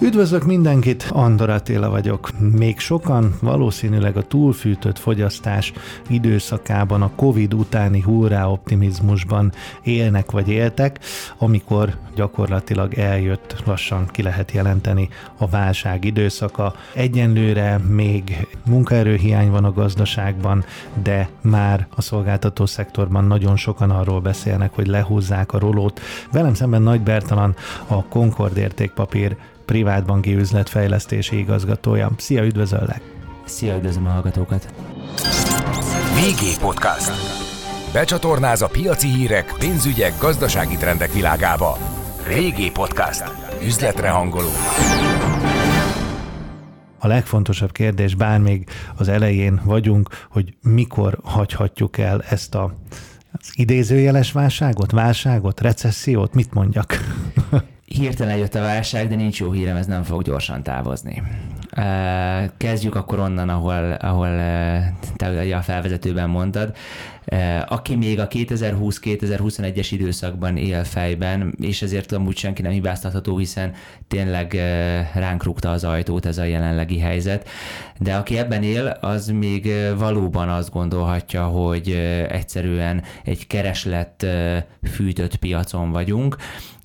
Üdvözlök mindenkit, Andor Attila vagyok. Még sokan valószínűleg a túlfűtött fogyasztás időszakában a Covid utáni hurrá optimizmusban élnek vagy éltek, amikor gyakorlatilag eljött, lassan ki lehet jelenteni a válság időszaka. Egyenlőre még munkaerőhiány van a gazdaságban, de már a szolgáltató szektorban nagyon sokan arról beszélnek, hogy lehúzzák a rolót. Velem szemben Nagy Bertalan, a Concord értékpapír privátbanki üzletfejlesztési igazgatója. Szia, üdvözöllek! Szia, üdvözlöm a hallgatókat! VG Podcast. Becsatornáz a piaci hírek, pénzügyek, gazdasági trendek világába. VG Podcast. Üzletre hangoló. A legfontosabb kérdés, bár még az elején vagyunk, hogy mikor hagyhatjuk el ezt a az idézőjeles válságot, válságot, recessziót, mit mondjak? Hirtelen jött a válság, de nincs jó hírem, ez nem fog gyorsan távozni. Kezdjük akkor onnan, ahol, ahol te a felvezetőben mondtad. Aki még a 2020-2021-es időszakban él fejben, és ezért amúgy senki nem hibáztatható, hiszen tényleg ránk rúgta az ajtót ez a jelenlegi helyzet, de aki ebben él, az még valóban azt gondolhatja, hogy egyszerűen egy kereslet fűtött piacon vagyunk,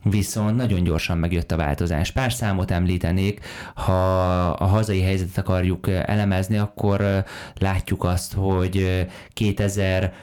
viszont nagyon gyorsan megjött a változás. Pár számot említenék, ha a hazai helyzetet akarjuk elemezni, akkor látjuk azt, hogy 2000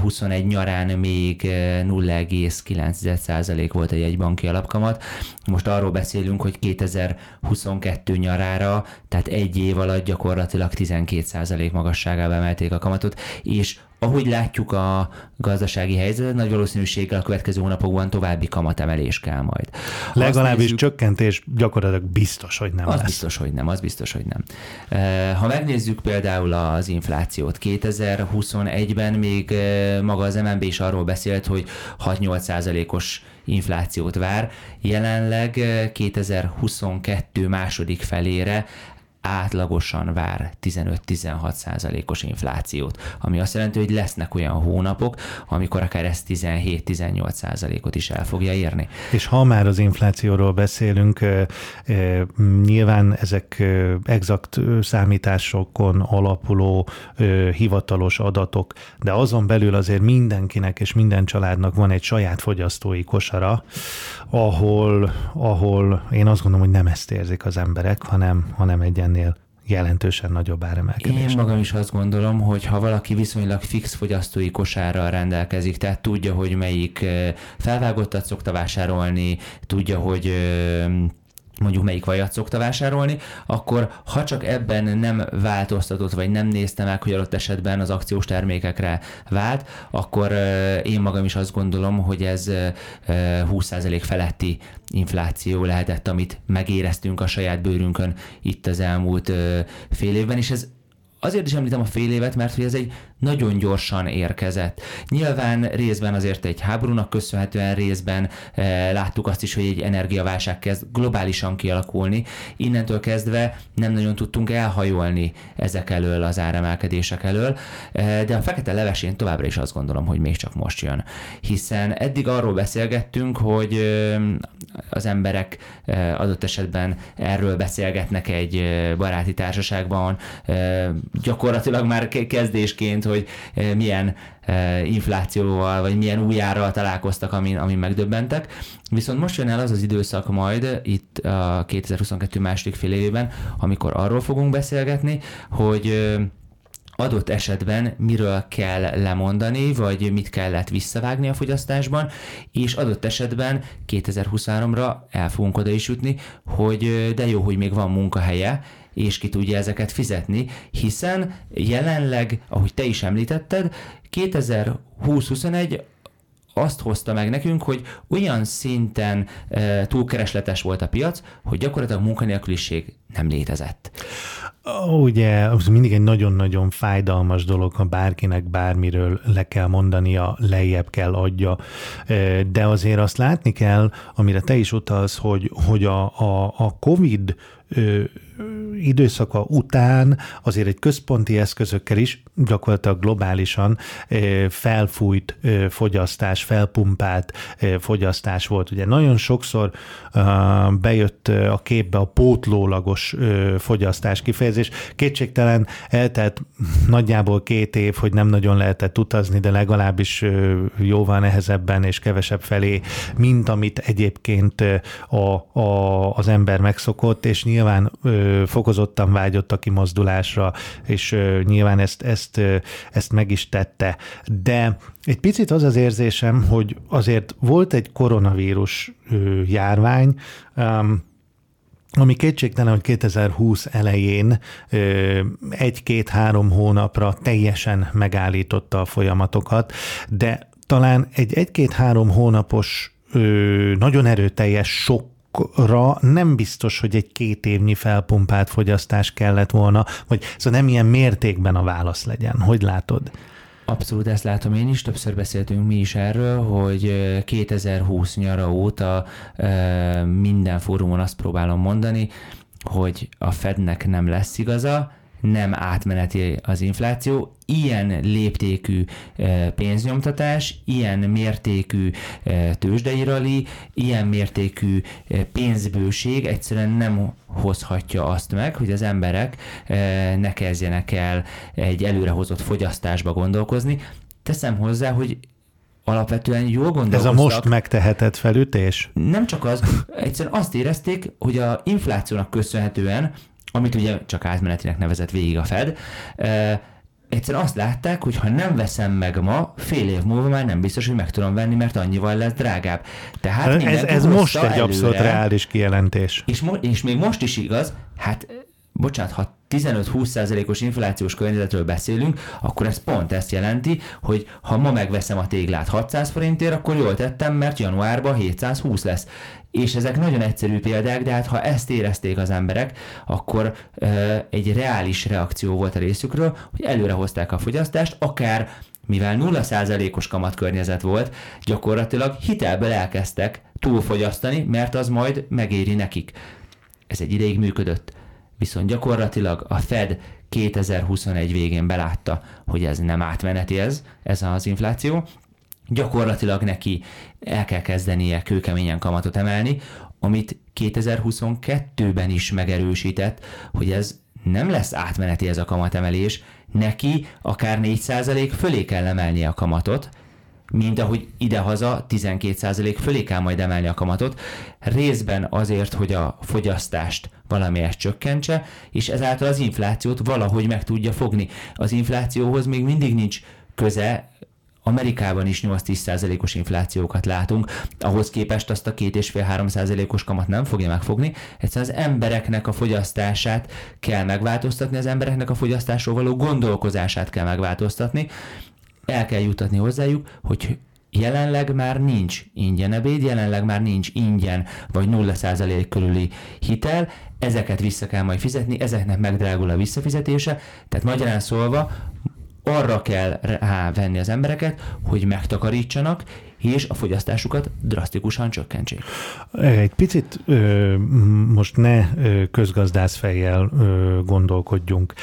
21 nyarán még 0,9% volt egy egybanki alapkamat. Most arról beszélünk, hogy 2022 nyarára, tehát egy év alatt gyakorlatilag 12% magasságába emelték a kamatot, és ahogy látjuk a gazdasági helyzetet, nagy valószínűséggel a következő hónapokban további kamatemelés kell majd. Legalábbis nézzük, csökkentés gyakorlatilag biztos, hogy nem az lesz. biztos, hogy nem, az biztos, hogy nem. Ha megnézzük például az inflációt, 2021-ben még maga az MNB is arról beszélt, hogy 6-8 százalékos inflációt vár. Jelenleg 2022 második felére átlagosan vár 15-16 százalékos inflációt, ami azt jelenti, hogy lesznek olyan hónapok, amikor akár ez 17-18 százalékot is el fogja érni. És ha már az inflációról beszélünk, nyilván ezek exakt számításokon alapuló hivatalos adatok, de azon belül azért mindenkinek és minden családnak van egy saját fogyasztói kosara, ahol, ahol én azt gondolom, hogy nem ezt érzik az emberek, hanem, hanem egy ennél jelentősen nagyobb áremelkedés. Én magam is azt gondolom, hogy ha valaki viszonylag fix fogyasztói kosárral rendelkezik, tehát tudja, hogy melyik felvágottat szokta vásárolni, tudja, hogy mondjuk melyik vajat szokta vásárolni, akkor ha csak ebben nem változtatott, vagy nem nézte meg, hogy adott esetben az akciós termékekre vált, akkor én magam is azt gondolom, hogy ez 20% feletti infláció lehetett, amit megéreztünk a saját bőrünkön itt az elmúlt fél évben, és ez Azért is említem a fél évet, mert hogy ez egy nagyon gyorsan érkezett. Nyilván részben azért egy háborúnak köszönhetően részben e, láttuk azt is, hogy egy energiaválság kezd globálisan kialakulni. Innentől kezdve nem nagyon tudtunk elhajolni ezek elől, az áremelkedések elől, e, de a fekete levesén továbbra is azt gondolom, hogy még csak most jön. Hiszen eddig arról beszélgettünk, hogy e, az emberek adott esetben erről beszélgetnek egy baráti társaságban, gyakorlatilag már kezdésként, hogy eh, milyen eh, inflációval, vagy milyen új árral találkoztak, amin, amin megdöbbentek. Viszont most jön el az az időszak majd, itt a 2022 második fél évében, amikor arról fogunk beszélgetni, hogy eh, adott esetben miről kell lemondani, vagy mit kellett visszavágni a fogyasztásban, és adott esetben 2023-ra el fogunk oda is jutni, hogy de jó, hogy még van munkahelye, és ki tudja ezeket fizetni, hiszen jelenleg, ahogy te is említetted, 2020-21 azt hozta meg nekünk, hogy olyan szinten e, túlkeresletes volt a piac, hogy gyakorlatilag munkanélküliség nem létezett. Ugye, az mindig egy nagyon-nagyon fájdalmas dolog, ha bárkinek bármiről le kell mondania, lejjebb kell adja, de azért azt látni kell, amire te is utalsz, hogy, hogy a, a, a COVID időszaka után azért egy központi eszközökkel is gyakorlatilag globálisan felfújt fogyasztás, felpumpált fogyasztás volt. Ugye nagyon sokszor bejött a képbe a pótlólagos fogyasztás kifejezés. Kétségtelen eltelt nagyjából két év, hogy nem nagyon lehetett utazni, de legalábbis jóval nehezebben és kevesebb felé, mint amit egyébként a, a, az ember megszokott, és nyilván fokozottan vágyott a kimozdulásra, és nyilván ezt, ezt, ezt meg is tette. De egy picit az az érzésem, hogy azért volt egy koronavírus járvány, ami kétségtelen, hogy 2020 elején egy-két-három hónapra teljesen megállította a folyamatokat, de talán egy egy-két-három hónapos nagyon erőteljes sok ra nem biztos, hogy egy két évnyi felpumpált fogyasztás kellett volna, vagy szóval nem ilyen mértékben a válasz legyen. Hogy látod? Abszolút ezt látom én is, többször beszéltünk mi is erről, hogy 2020 nyara óta minden fórumon azt próbálom mondani, hogy a Fednek nem lesz igaza, nem átmeneti az infláció. Ilyen léptékű e, pénznyomtatás, ilyen mértékű e, tőzsdeirali, ilyen mértékű e, pénzbőség egyszerűen nem hozhatja azt meg, hogy az emberek ne kezdjenek el egy előrehozott fogyasztásba gondolkozni. Teszem hozzá, hogy alapvetően jól gondolkoztak. Ez a most megtehetett felütés? Nem csak az, egyszerűen azt érezték, hogy a inflációnak köszönhetően amit ugye csak átmenetinek nevezett végig a Fed, egyszerűen azt látták, hogy ha nem veszem meg ma, fél év múlva már nem biztos, hogy meg tudom venni, mert annyival lesz drágább. Tehát ez, ez most egy előre, abszolút reális kijelentés. És, mo- és még most is igaz, hát bocsánat, ha 15-20%-os inflációs környezetről beszélünk, akkor ez pont ezt jelenti, hogy ha ma megveszem a téglát 600 forintért, akkor jól tettem, mert januárban 720 lesz. És ezek nagyon egyszerű példák, de hát ha ezt érezték az emberek, akkor egy reális reakció volt a részükről, hogy előre hozták a fogyasztást, akár mivel 0%-os kamatkörnyezet volt, gyakorlatilag hitelből elkezdtek túlfogyasztani, mert az majd megéri nekik. Ez egy ideig működött viszont gyakorlatilag a Fed 2021 végén belátta, hogy ez nem átmeneti ez, ez az infláció, gyakorlatilag neki el kell kezdenie kőkeményen kamatot emelni, amit 2022-ben is megerősített, hogy ez nem lesz átmeneti ez a kamatemelés, neki akár 4% fölé kell emelnie a kamatot, mint ahogy idehaza 12% fölé kell majd emelni a kamatot, részben azért, hogy a fogyasztást valamelyest csökkentse, és ezáltal az inflációt valahogy meg tudja fogni. Az inflációhoz még mindig nincs köze, Amerikában is 8-10%-os inflációkat látunk, ahhoz képest azt a 2,5-3%-os kamat nem fogja megfogni. Egyszerűen az embereknek a fogyasztását kell megváltoztatni, az embereknek a fogyasztásról való gondolkozását kell megváltoztatni, el kell jutatni hozzájuk, hogy jelenleg már nincs ingyen ebéd, jelenleg már nincs ingyen vagy 0% körüli hitel, ezeket vissza kell majd fizetni, ezeknek megdrágul a visszafizetése, tehát magyarán szólva arra kell rávenni az embereket, hogy megtakarítsanak, és a fogyasztásukat drasztikusan csökkentsék. Egy picit ö, most ne közgazdász fejjel ö, gondolkodjunk.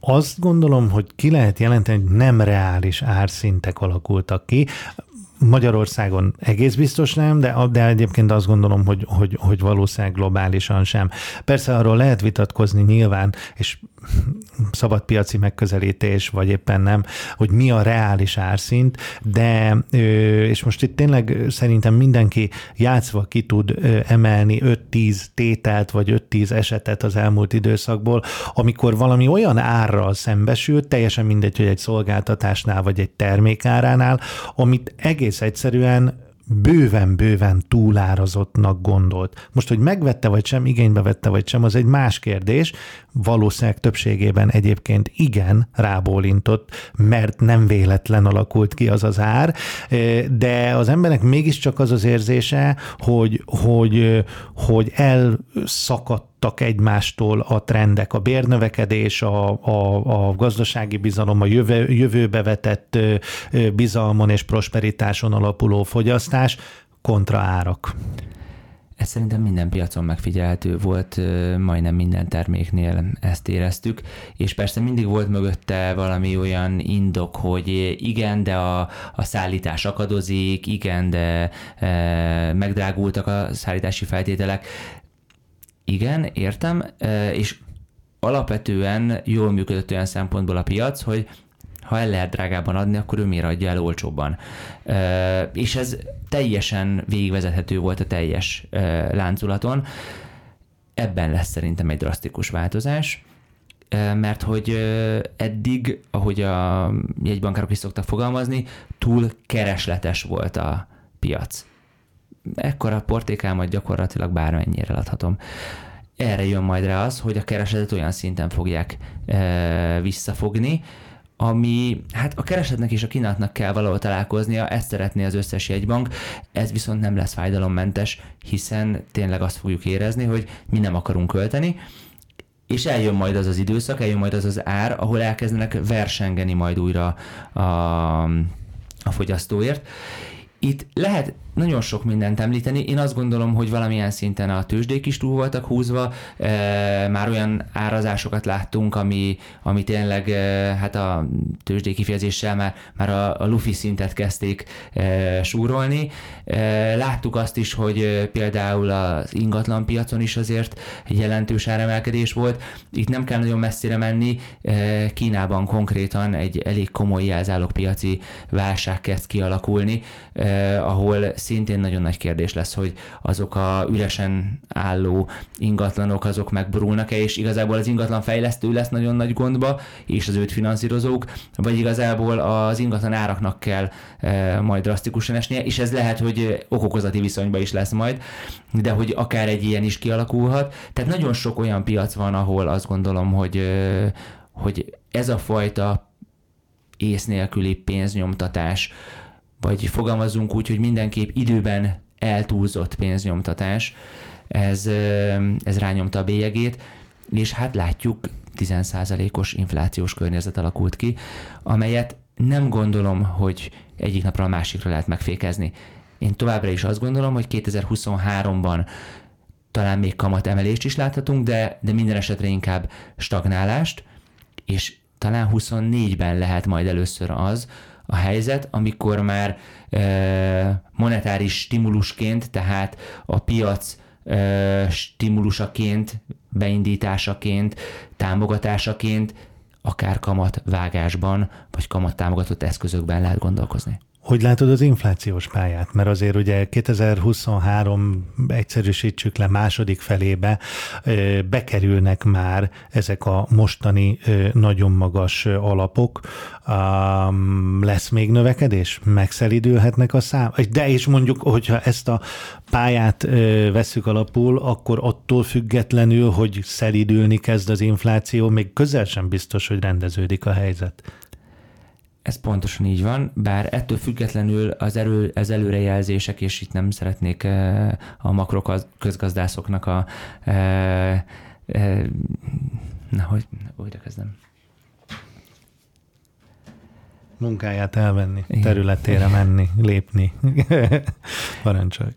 Azt gondolom, hogy ki lehet jelenteni, hogy nem reális árszintek alakultak ki. Magyarországon egész biztos nem, de, de egyébként azt gondolom, hogy, hogy, hogy valószínűleg globálisan sem. Persze arról lehet vitatkozni nyilván, és szabadpiaci megközelítés, vagy éppen nem, hogy mi a reális árszint, de, és most itt tényleg szerintem mindenki játszva ki tud emelni 5-10 tételt, vagy 5-10 esetet az elmúlt időszakból, amikor valami olyan árral szembesül, teljesen mindegy, hogy egy szolgáltatásnál, vagy egy termékáránál, amit egész egyszerűen bőven-bőven túlárazottnak gondolt. Most, hogy megvette vagy sem, igénybe vette vagy sem, az egy más kérdés. Valószínűleg többségében egyébként igen rábólintott, mert nem véletlen alakult ki az az ár, de az embernek mégiscsak az az érzése, hogy, hogy, hogy elszakadt elszakadtak egymástól a trendek, a bérnövekedés, a, a, a gazdasági bizalom, a jövő, jövőbe vetett bizalmon és prosperitáson alapuló fogyasztás kontra árak. Ez szerintem minden piacon megfigyelhető volt, majdnem minden terméknél ezt éreztük, és persze mindig volt mögötte valami olyan indok, hogy igen, de a, a szállítás akadozik, igen, de e, megdrágultak a szállítási feltételek. Igen, értem, és alapvetően jól működött olyan szempontból a piac, hogy ha el lehet drágában adni, akkor ő miért adja el olcsóbban. És ez teljesen végigvezethető volt a teljes lánculaton. Ebben lesz szerintem egy drasztikus változás, mert hogy eddig, ahogy a jegybankárok is szoktak fogalmazni, túl keresletes volt a piac. Ekkora portékámat gyakorlatilag bármennyire adhatom erre jön majd rá az, hogy a keresletet olyan szinten fogják e, visszafogni, ami hát a keresletnek és a kínálatnak kell valahol találkoznia, ezt szeretné az összes jegybank, ez viszont nem lesz fájdalommentes, hiszen tényleg azt fogjuk érezni, hogy mi nem akarunk költeni, és eljön majd az az időszak, eljön majd az az ár, ahol elkezdenek versengeni majd újra a, a fogyasztóért. Itt lehet nagyon sok mindent említeni. Én azt gondolom, hogy valamilyen szinten a tőzsdék is túl voltak húzva, már olyan árazásokat láttunk, ami, ami tényleg hát a tőzsdék kifejezéssel már, már a, a lufi szintet kezdték súrolni. Láttuk azt is, hogy például az ingatlan piacon is azért jelentős áremelkedés volt. Itt nem kell nagyon messzire menni, Kínában konkrétan egy elég komoly jelzálogpiaci válság kezd kialakulni, e, ahol szintén nagyon nagy kérdés lesz, hogy azok a üresen álló ingatlanok, azok megborulnak-e, és igazából az ingatlan fejlesztő lesz nagyon nagy gondba, és az őt finanszírozók, vagy igazából az ingatlan áraknak kell e, majd drasztikusan esnie, és ez lehet, hogy okokozati viszonyban is lesz majd, de hogy akár egy ilyen is kialakulhat. Tehát nagyon sok olyan piac van, ahol azt gondolom, hogy, e, hogy ez a fajta ész nélküli pénznyomtatás, vagy fogalmazunk úgy, hogy mindenképp időben eltúlzott pénznyomtatás, ez, ez rányomta a bélyegét, és hát látjuk, 10%-os inflációs környezet alakult ki, amelyet nem gondolom, hogy egyik napra a másikra lehet megfékezni. Én továbbra is azt gondolom, hogy 2023-ban talán még kamat emelést is láthatunk, de, de minden esetre inkább stagnálást, és talán 24-ben lehet majd először az, a helyzet, amikor már monetáris stimulusként, tehát a piac stimulusaként, beindításaként, támogatásaként, akár kamatvágásban, vagy kamat támogatott eszközökben lehet gondolkozni. Hogy látod az inflációs pályát? Mert azért ugye 2023 egyszerűsítsük le második felébe bekerülnek már ezek a mostani nagyon magas alapok. Lesz még növekedés? Megszelidülhetnek a szám? De és mondjuk, hogyha ezt a pályát veszük alapul, akkor attól függetlenül, hogy szelidülni kezd az infláció, még közel sem biztos, hogy rendeződik a helyzet. Ez pontosan így van, bár ettől függetlenül az, erő, az előrejelzések, és itt nem szeretnék a makroközgazdászoknak a na, hogy újra kezdem. Munkáját elvenni, területére menni, lépni. Parancsolj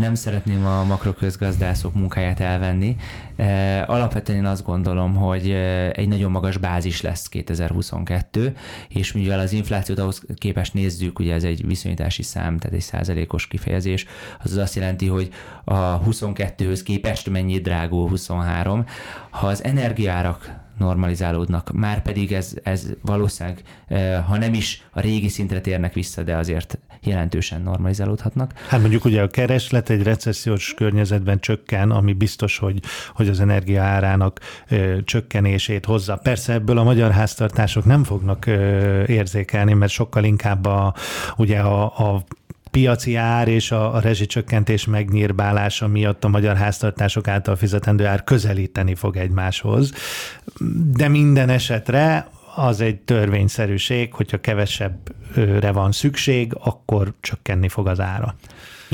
nem szeretném a makroközgazdászok munkáját elvenni. E, alapvetően én azt gondolom, hogy e, egy nagyon magas bázis lesz 2022, és mivel az inflációt ahhoz képest nézzük, ugye ez egy viszonyítási szám, tehát egy százalékos kifejezés, az azt jelenti, hogy a 22-höz képest mennyi drágul 23. Ha az energiárak normalizálódnak. Már pedig ez, ez valószínűleg, eh, ha nem is a régi szintre térnek vissza, de azért jelentősen normalizálódhatnak. Hát mondjuk ugye a kereslet egy recessziós környezetben csökken, ami biztos, hogy, hogy az energia árának ö, eh, csökkenését hozza. Persze ebből a magyar háztartások nem fognak ö, eh, érzékelni, mert sokkal inkább a, ugye a, a piaci ár és a, a rezsicsökkentés megnyírbálása miatt a magyar háztartások által fizetendő ár közelíteni fog egymáshoz. De minden esetre az egy törvényszerűség, hogyha kevesebbre van szükség, akkor csökkenni fog az ára.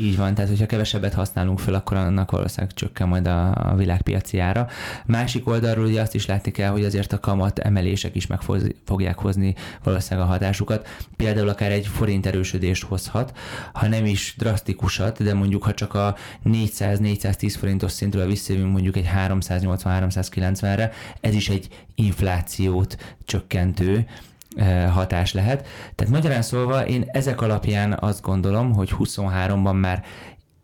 Így van, tehát hogyha kevesebbet használunk föl, akkor annak valószínűleg csökken majd a, a világpiaci ára. Másik oldalról ugye azt is látni kell, hogy azért a kamat emelések is meg fogják hozni valószínűleg a hatásukat. Például akár egy forint erősödést hozhat, ha nem is drasztikusat, de mondjuk ha csak a 400-410 forintos szintről visszajövünk mondjuk egy 380-390-re, ez is egy inflációt csökkentő hatás lehet. Tehát magyarán szólva én ezek alapján azt gondolom, hogy 23-ban már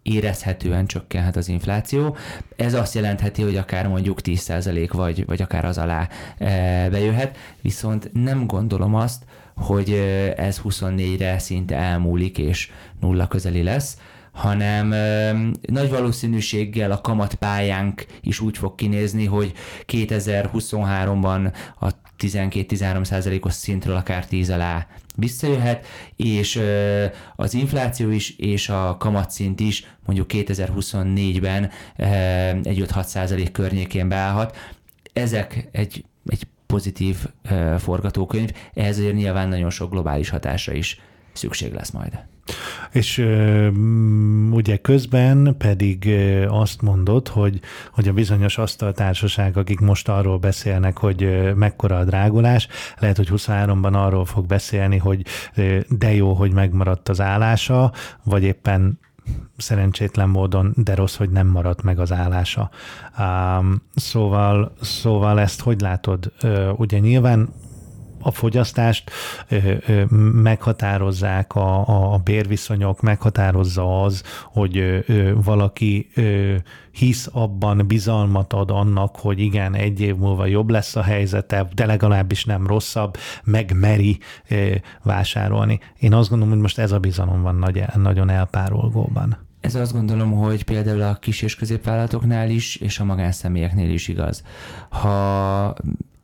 érezhetően csökkenhet az infláció. Ez azt jelentheti, hogy akár mondjuk 10% vagy, vagy akár az alá bejöhet, viszont nem gondolom azt, hogy ez 24-re szinte elmúlik és nulla közeli lesz, hanem nagy valószínűséggel a kamatpályánk is úgy fog kinézni, hogy 2023-ban a 12-13 százalékos szintről akár 10 alá visszajöhet, és az infláció is, és a kamatszint is mondjuk 2024-ben egy 5-6 százalék környékén beállhat. Ezek egy, egy pozitív forgatókönyv, ehhez azért nyilván nagyon sok globális hatásra is szükség lesz majd. És ugye közben pedig azt mondod, hogy, hogy a bizonyos asztaltársaság, akik most arról beszélnek, hogy mekkora a drágulás, lehet, hogy 23-ban arról fog beszélni, hogy de jó, hogy megmaradt az állása, vagy éppen szerencsétlen módon, de rossz, hogy nem maradt meg az állása. szóval, szóval ezt hogy látod? ugye nyilván a fogyasztást meghatározzák a, a bérviszonyok, meghatározza az, hogy valaki hisz abban, bizalmat ad annak, hogy igen, egy év múlva jobb lesz a helyzete, de legalábbis nem rosszabb, megmeri vásárolni. Én azt gondolom, hogy most ez a bizalom van nagy, nagyon elpárolgóban. Ez azt gondolom, hogy például a kis és középvállalatoknál is, és a magánszemélyeknél is igaz. Ha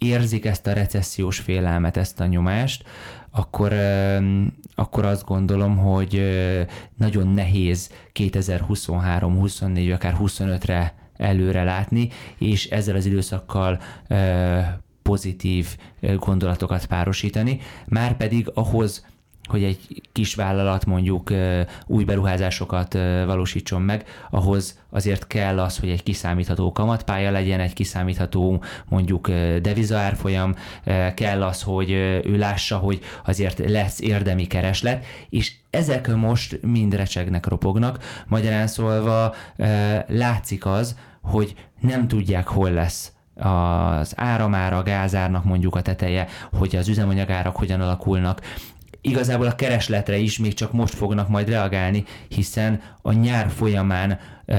érzik ezt a recessziós félelmet, ezt a nyomást, akkor, akkor azt gondolom, hogy nagyon nehéz 2023, 24, akár 25-re előre látni, és ezzel az időszakkal pozitív gondolatokat párosítani, már pedig ahhoz hogy egy kis vállalat mondjuk új beruházásokat valósítson meg, ahhoz azért kell az, hogy egy kiszámítható kamatpálya legyen, egy kiszámítható mondjuk devizaárfolyam, kell az, hogy ő lássa, hogy azért lesz érdemi kereslet, és ezek most mind recsegnek, ropognak. Magyarán szólva látszik az, hogy nem tudják, hol lesz az áramára, a gázárnak mondjuk a teteje, hogy az üzemanyagárak hogyan alakulnak, igazából a keresletre is még csak most fognak majd reagálni, hiszen a nyár folyamán e,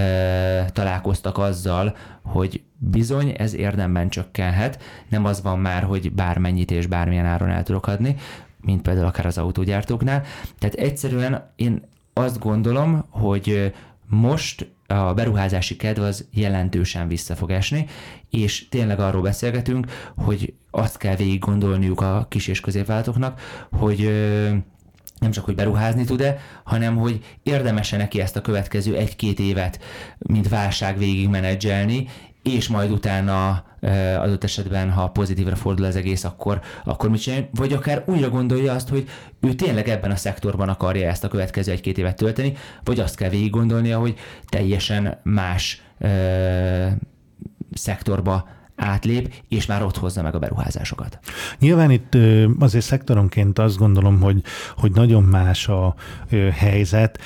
találkoztak azzal, hogy bizony ez érdemben csökkenhet, nem az van már, hogy bármennyit és bármilyen áron el tudok adni, mint például akár az autógyártóknál. Tehát egyszerűen én azt gondolom, hogy most a beruházási kedv az jelentősen vissza fog esni, és tényleg arról beszélgetünk, hogy azt kell végig gondolniuk a kis és középvállalatoknak, hogy nem csak, hogy beruházni tud-e, hanem hogy érdemese neki ezt a következő egy-két évet, mint válság végig menedzselni, és majd utána adott esetben, ha pozitívra fordul az egész, akkor, akkor mit csinálja? Vagy akár újra gondolja azt, hogy ő tényleg ebben a szektorban akarja ezt a következő egy-két évet tölteni, vagy azt kell végig gondolnia, hogy teljesen más ö, szektorba átlép, és már ott hozza meg a beruházásokat. Nyilván itt azért szektoronként azt gondolom, hogy, hogy nagyon más a helyzet.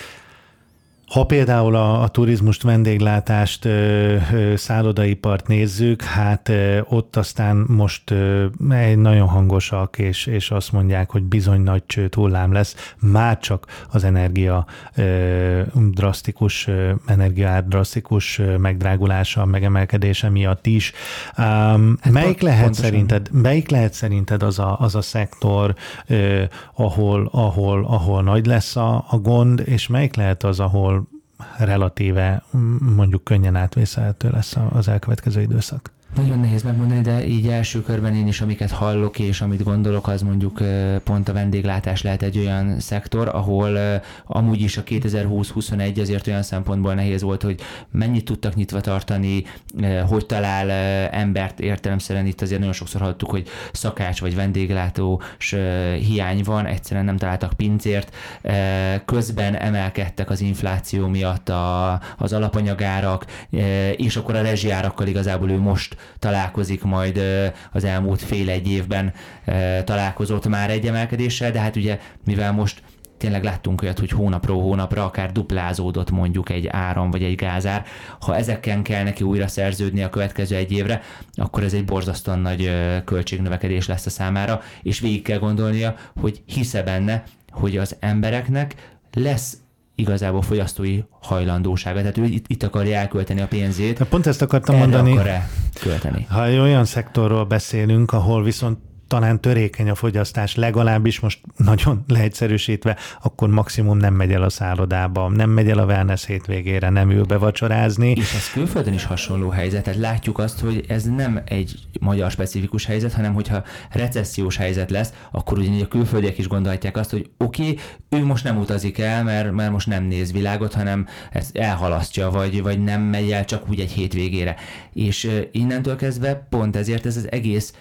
Ha például a, a turizmust, vendéglátást, ö, ö, szállodaipart nézzük, hát ö, ott aztán most ö, egy nagyon hangosak, és, és azt mondják, hogy bizony nagy csőt hullám lesz, már csak az energia ö, drasztikus, ö, energiaár drasztikus ö, megdrágulása, megemelkedése miatt is. Um, hát melyik, lehet szerinted, melyik lehet szerinted az a, az a szektor, ö, ahol, ahol, ahol nagy lesz a, a gond, és melyik lehet az, ahol relatíve mondjuk könnyen átvészelhető lesz az elkövetkező időszak? Nagyon nehéz megmondani, de így első körben én is, amiket hallok és amit gondolok, az mondjuk pont a vendéglátás lehet egy olyan szektor, ahol amúgy is a 2020-21 azért olyan szempontból nehéz volt, hogy mennyit tudtak nyitva tartani, hogy talál embert értelemszerűen. Itt azért nagyon sokszor hallottuk, hogy szakács vagy vendéglátós hiány van, egyszerűen nem találtak pincért, közben emelkedtek az infláció miatt a, az alapanyagárak, és akkor a rezsiárakkal igazából ő most találkozik majd az elmúlt fél-egy évben találkozott már egy emelkedéssel, de hát ugye mivel most tényleg láttunk olyat, hogy hónapról hónapra akár duplázódott mondjuk egy áram vagy egy gázár. Ha ezeken kell neki újra szerződni a következő egy évre, akkor ez egy borzasztóan nagy költségnövekedés lesz a számára, és végig kell gondolnia, hogy hisze benne, hogy az embereknek lesz igazából fogyasztói hajlandósága. Tehát ő itt, itt akarja elkölteni a pénzét. De pont ezt akartam mondani. Akar költeni. Ha olyan szektorról beszélünk, ahol viszont talán törékeny a fogyasztás, legalábbis most nagyon leegyszerűsítve, akkor maximum nem megy el a szállodába, nem megy el a wellness hétvégére, nem ül be vacsorázni. És ez külföldön is hasonló helyzet, tehát látjuk azt, hogy ez nem egy magyar specifikus helyzet, hanem hogyha recessziós helyzet lesz, akkor ugye a külföldiek is gondolhatják azt, hogy oké, okay, ő most nem utazik el, mert, mert most nem néz világot, hanem ezt elhalasztja, vagy, vagy nem megy el csak úgy egy hétvégére. És innentől kezdve pont ezért ez az egész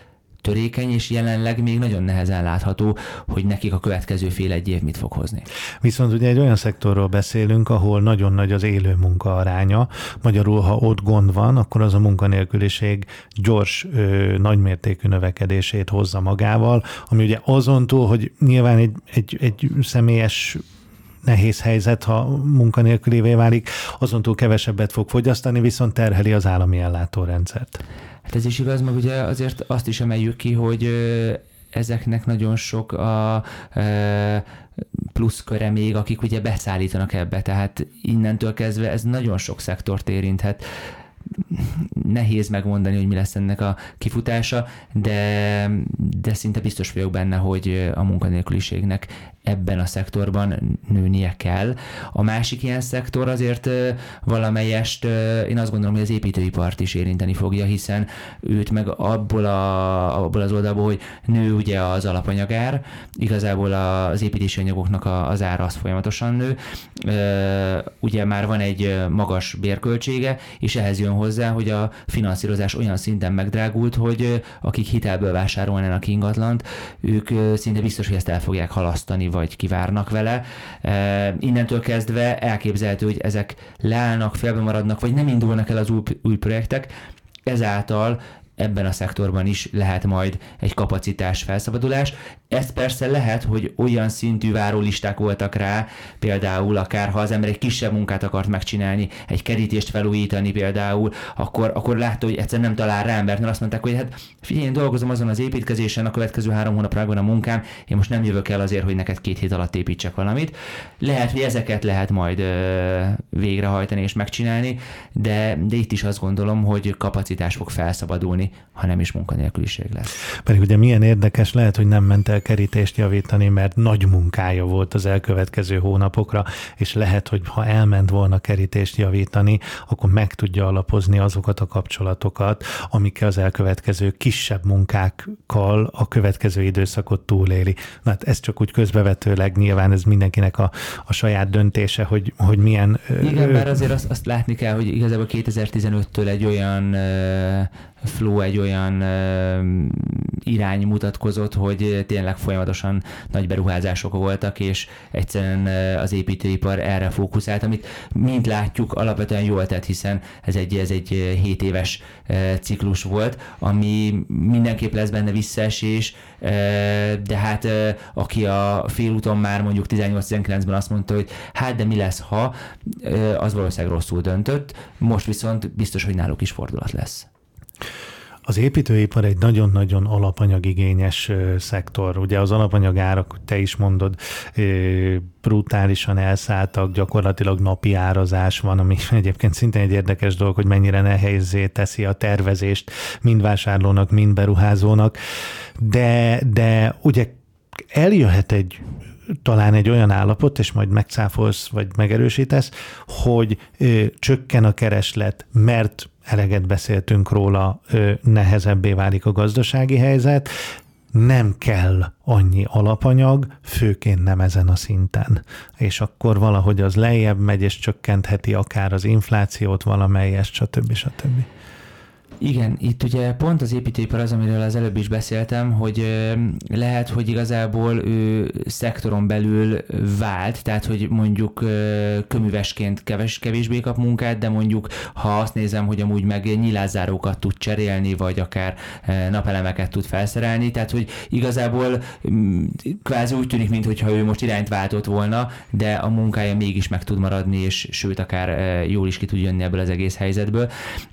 törékeny, és jelenleg még nagyon nehezen látható, hogy nekik a következő fél egy év mit fog hozni. Viszont ugye egy olyan szektorról beszélünk, ahol nagyon nagy az élő munka aránya. Magyarul, ha ott gond van, akkor az a munkanélküliség gyors, ö, nagymértékű növekedését hozza magával, ami ugye azon túl, hogy nyilván egy, egy, egy személyes nehéz helyzet, ha munkanélkülévé válik, azon túl kevesebbet fog fogyasztani, viszont terheli az állami ellátórendszert. Hát ez is igaz, meg ugye azért azt is emeljük ki, hogy ezeknek nagyon sok a pluszköre még, akik ugye beszállítanak ebbe, tehát innentől kezdve ez nagyon sok szektort érinthet nehéz megmondani, hogy mi lesz ennek a kifutása, de, de szinte biztos vagyok benne, hogy a munkanélküliségnek ebben a szektorban nőnie kell. A másik ilyen szektor azért valamelyest én azt gondolom, hogy az építőipart is érinteni fogja, hiszen őt meg abból, a, abból az oldalból, hogy nő ugye az alapanyagár, igazából az építési anyagoknak az ára az folyamatosan nő. Ugye már van egy magas bérköltsége, és ehhez jön hozzá, hogy a finanszírozás olyan szinten megdrágult, hogy akik hitelből vásárolnának ingatlant, ők szinte biztos, hogy ezt el fogják halasztani, vagy kivárnak vele. Innentől kezdve elképzelhető, hogy ezek leállnak, félbe maradnak, vagy nem indulnak el az új, új projektek, ezáltal ebben a szektorban is lehet majd egy kapacitás felszabadulás. Ez persze lehet, hogy olyan szintű várólisták voltak rá, például akár ha az ember egy kisebb munkát akart megcsinálni, egy kerítést felújítani például, akkor, akkor látta, hogy egyszer nem talál rá embert, mert azt mondták, hogy hát figyelj, én dolgozom azon az építkezésen, a következő három hónapra van a munkám, én most nem jövök el azért, hogy neked két hét alatt építsek valamit. Lehet, hogy ezeket lehet majd ö, végrehajtani és megcsinálni, de, de itt is azt gondolom, hogy kapacitás fog felszabadulni, ha nem is munkanélküliség lesz. Pedig ugye milyen érdekes, lehet, hogy nem ment el kerítést javítani, mert nagy munkája volt az elkövetkező hónapokra, és lehet, hogy ha elment volna kerítést javítani, akkor meg tudja alapozni azokat a kapcsolatokat, amikkel az elkövetkező kisebb munkákkal a következő időszakot túléli. Na hát ez csak úgy közbevetőleg nyilván ez mindenkinek a, a saját döntése, hogy, hogy milyen... Igen, bár azért azt, azt látni kell, hogy igazából 2015-től egy olyan flow egy olyan irány mutatkozott, hogy tényleg folyamatosan nagy beruházások voltak, és egyszerűen az építőipar erre fókuszált, amit mind látjuk alapvetően jól tett, hiszen ez egy, ez egy 7 éves ciklus volt, ami mindenképp lesz benne visszaesés, de hát aki a félúton már mondjuk 18-19-ben azt mondta, hogy hát de mi lesz, ha, az valószínűleg rosszul döntött, most viszont biztos, hogy náluk is fordulat lesz. Az építőipar egy nagyon-nagyon alapanyagigényes szektor. Ugye az alapanyagárak, te is mondod, brutálisan elszálltak, gyakorlatilag napi árazás van, ami egyébként szintén egy érdekes dolog, hogy mennyire nehézé teszi a tervezést mind vásárlónak, mind beruházónak. De, de ugye eljöhet egy talán egy olyan állapot, és majd megcáfolsz, vagy megerősítesz, hogy ö, csökken a kereslet, mert eleget beszéltünk róla, nehezebbé válik a gazdasági helyzet, nem kell annyi alapanyag, főként nem ezen a szinten. És akkor valahogy az lejjebb megy, és csökkentheti akár az inflációt valamelyest, stb. stb. Igen, itt ugye pont az építőipar az, amiről az előbb is beszéltem, hogy lehet, hogy igazából ő szektoron belül vált, tehát hogy mondjuk köművesként keves, kevésbé kap munkát, de mondjuk ha azt nézem, hogy amúgy meg nyilázárókat tud cserélni, vagy akár napelemeket tud felszerelni, tehát hogy igazából kvázi úgy tűnik, mintha ő most irányt váltott volna, de a munkája mégis meg tud maradni, és sőt, akár jól is ki tud jönni ebből az egész helyzetből.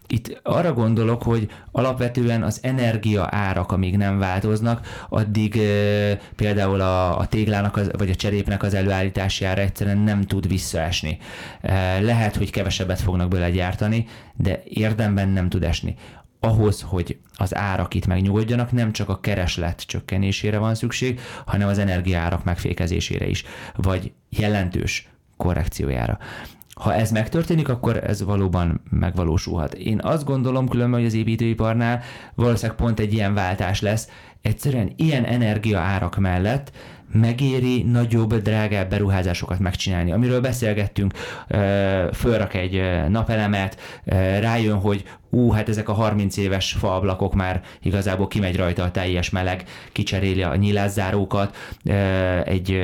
Itt arra gondolok, hogy alapvetően az energia árak, amíg nem változnak, addig például a, a téglának az, vagy a cserépnek az előállítására egyszerűen nem tud visszaesni. Lehet, hogy kevesebbet fognak bele gyártani, de érdemben nem tud esni ahhoz, hogy az árak itt megnyugodjanak, nem csak a kereslet csökkenésére van szükség, hanem az energiaárak megfékezésére is, vagy jelentős korrekciójára ha ez megtörténik, akkor ez valóban megvalósulhat. Én azt gondolom különben, hogy az építőiparnál valószínűleg pont egy ilyen váltás lesz. Egyszerűen ilyen energia árak mellett megéri nagyobb, drágább beruházásokat megcsinálni. Amiről beszélgettünk, fölrak egy napelemet, rájön, hogy ú, hát ezek a 30 éves faablakok már igazából kimegy rajta a teljes meleg, kicseréli a nyilászárókat, egy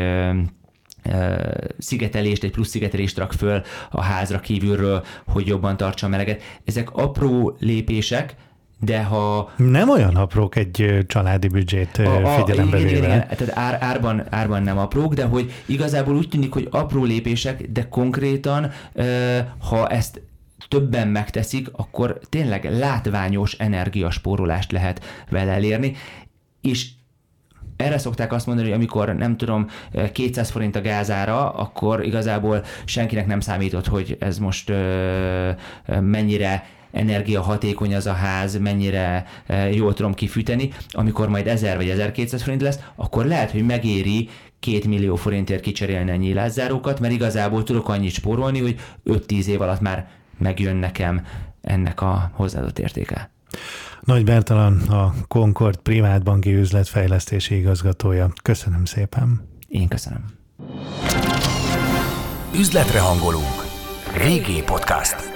szigetelést, egy plusz szigetelést rak föl a házra kívülről, hogy jobban tartsa a meleget. Ezek apró lépések, de ha... Nem olyan aprók egy családi büdzsét a, a, figyelembe véve. Igen, igen, tehát ár, árban, árban nem aprók, de hogy igazából úgy tűnik, hogy apró lépések, de konkrétan, ha ezt többen megteszik, akkor tényleg látványos energiaspórolást lehet vele elérni, és erre szokták azt mondani, hogy amikor nem tudom, 200 forint a gázára, akkor igazából senkinek nem számított, hogy ez most mennyire energiahatékony az a ház, mennyire jól tudom kifűteni, amikor majd 1000 vagy 1200 forint lesz, akkor lehet, hogy megéri két millió forintért kicserélni a nyílászárókat, mert igazából tudok annyit spórolni, hogy 5-10 év alatt már megjön nekem ennek a hozzáadott értéke. Nagy Bertalan, a Concord privátbanki üzletfejlesztési igazgatója. Köszönöm szépen. Én köszönöm. Üzletre hangolunk. Régi podcast.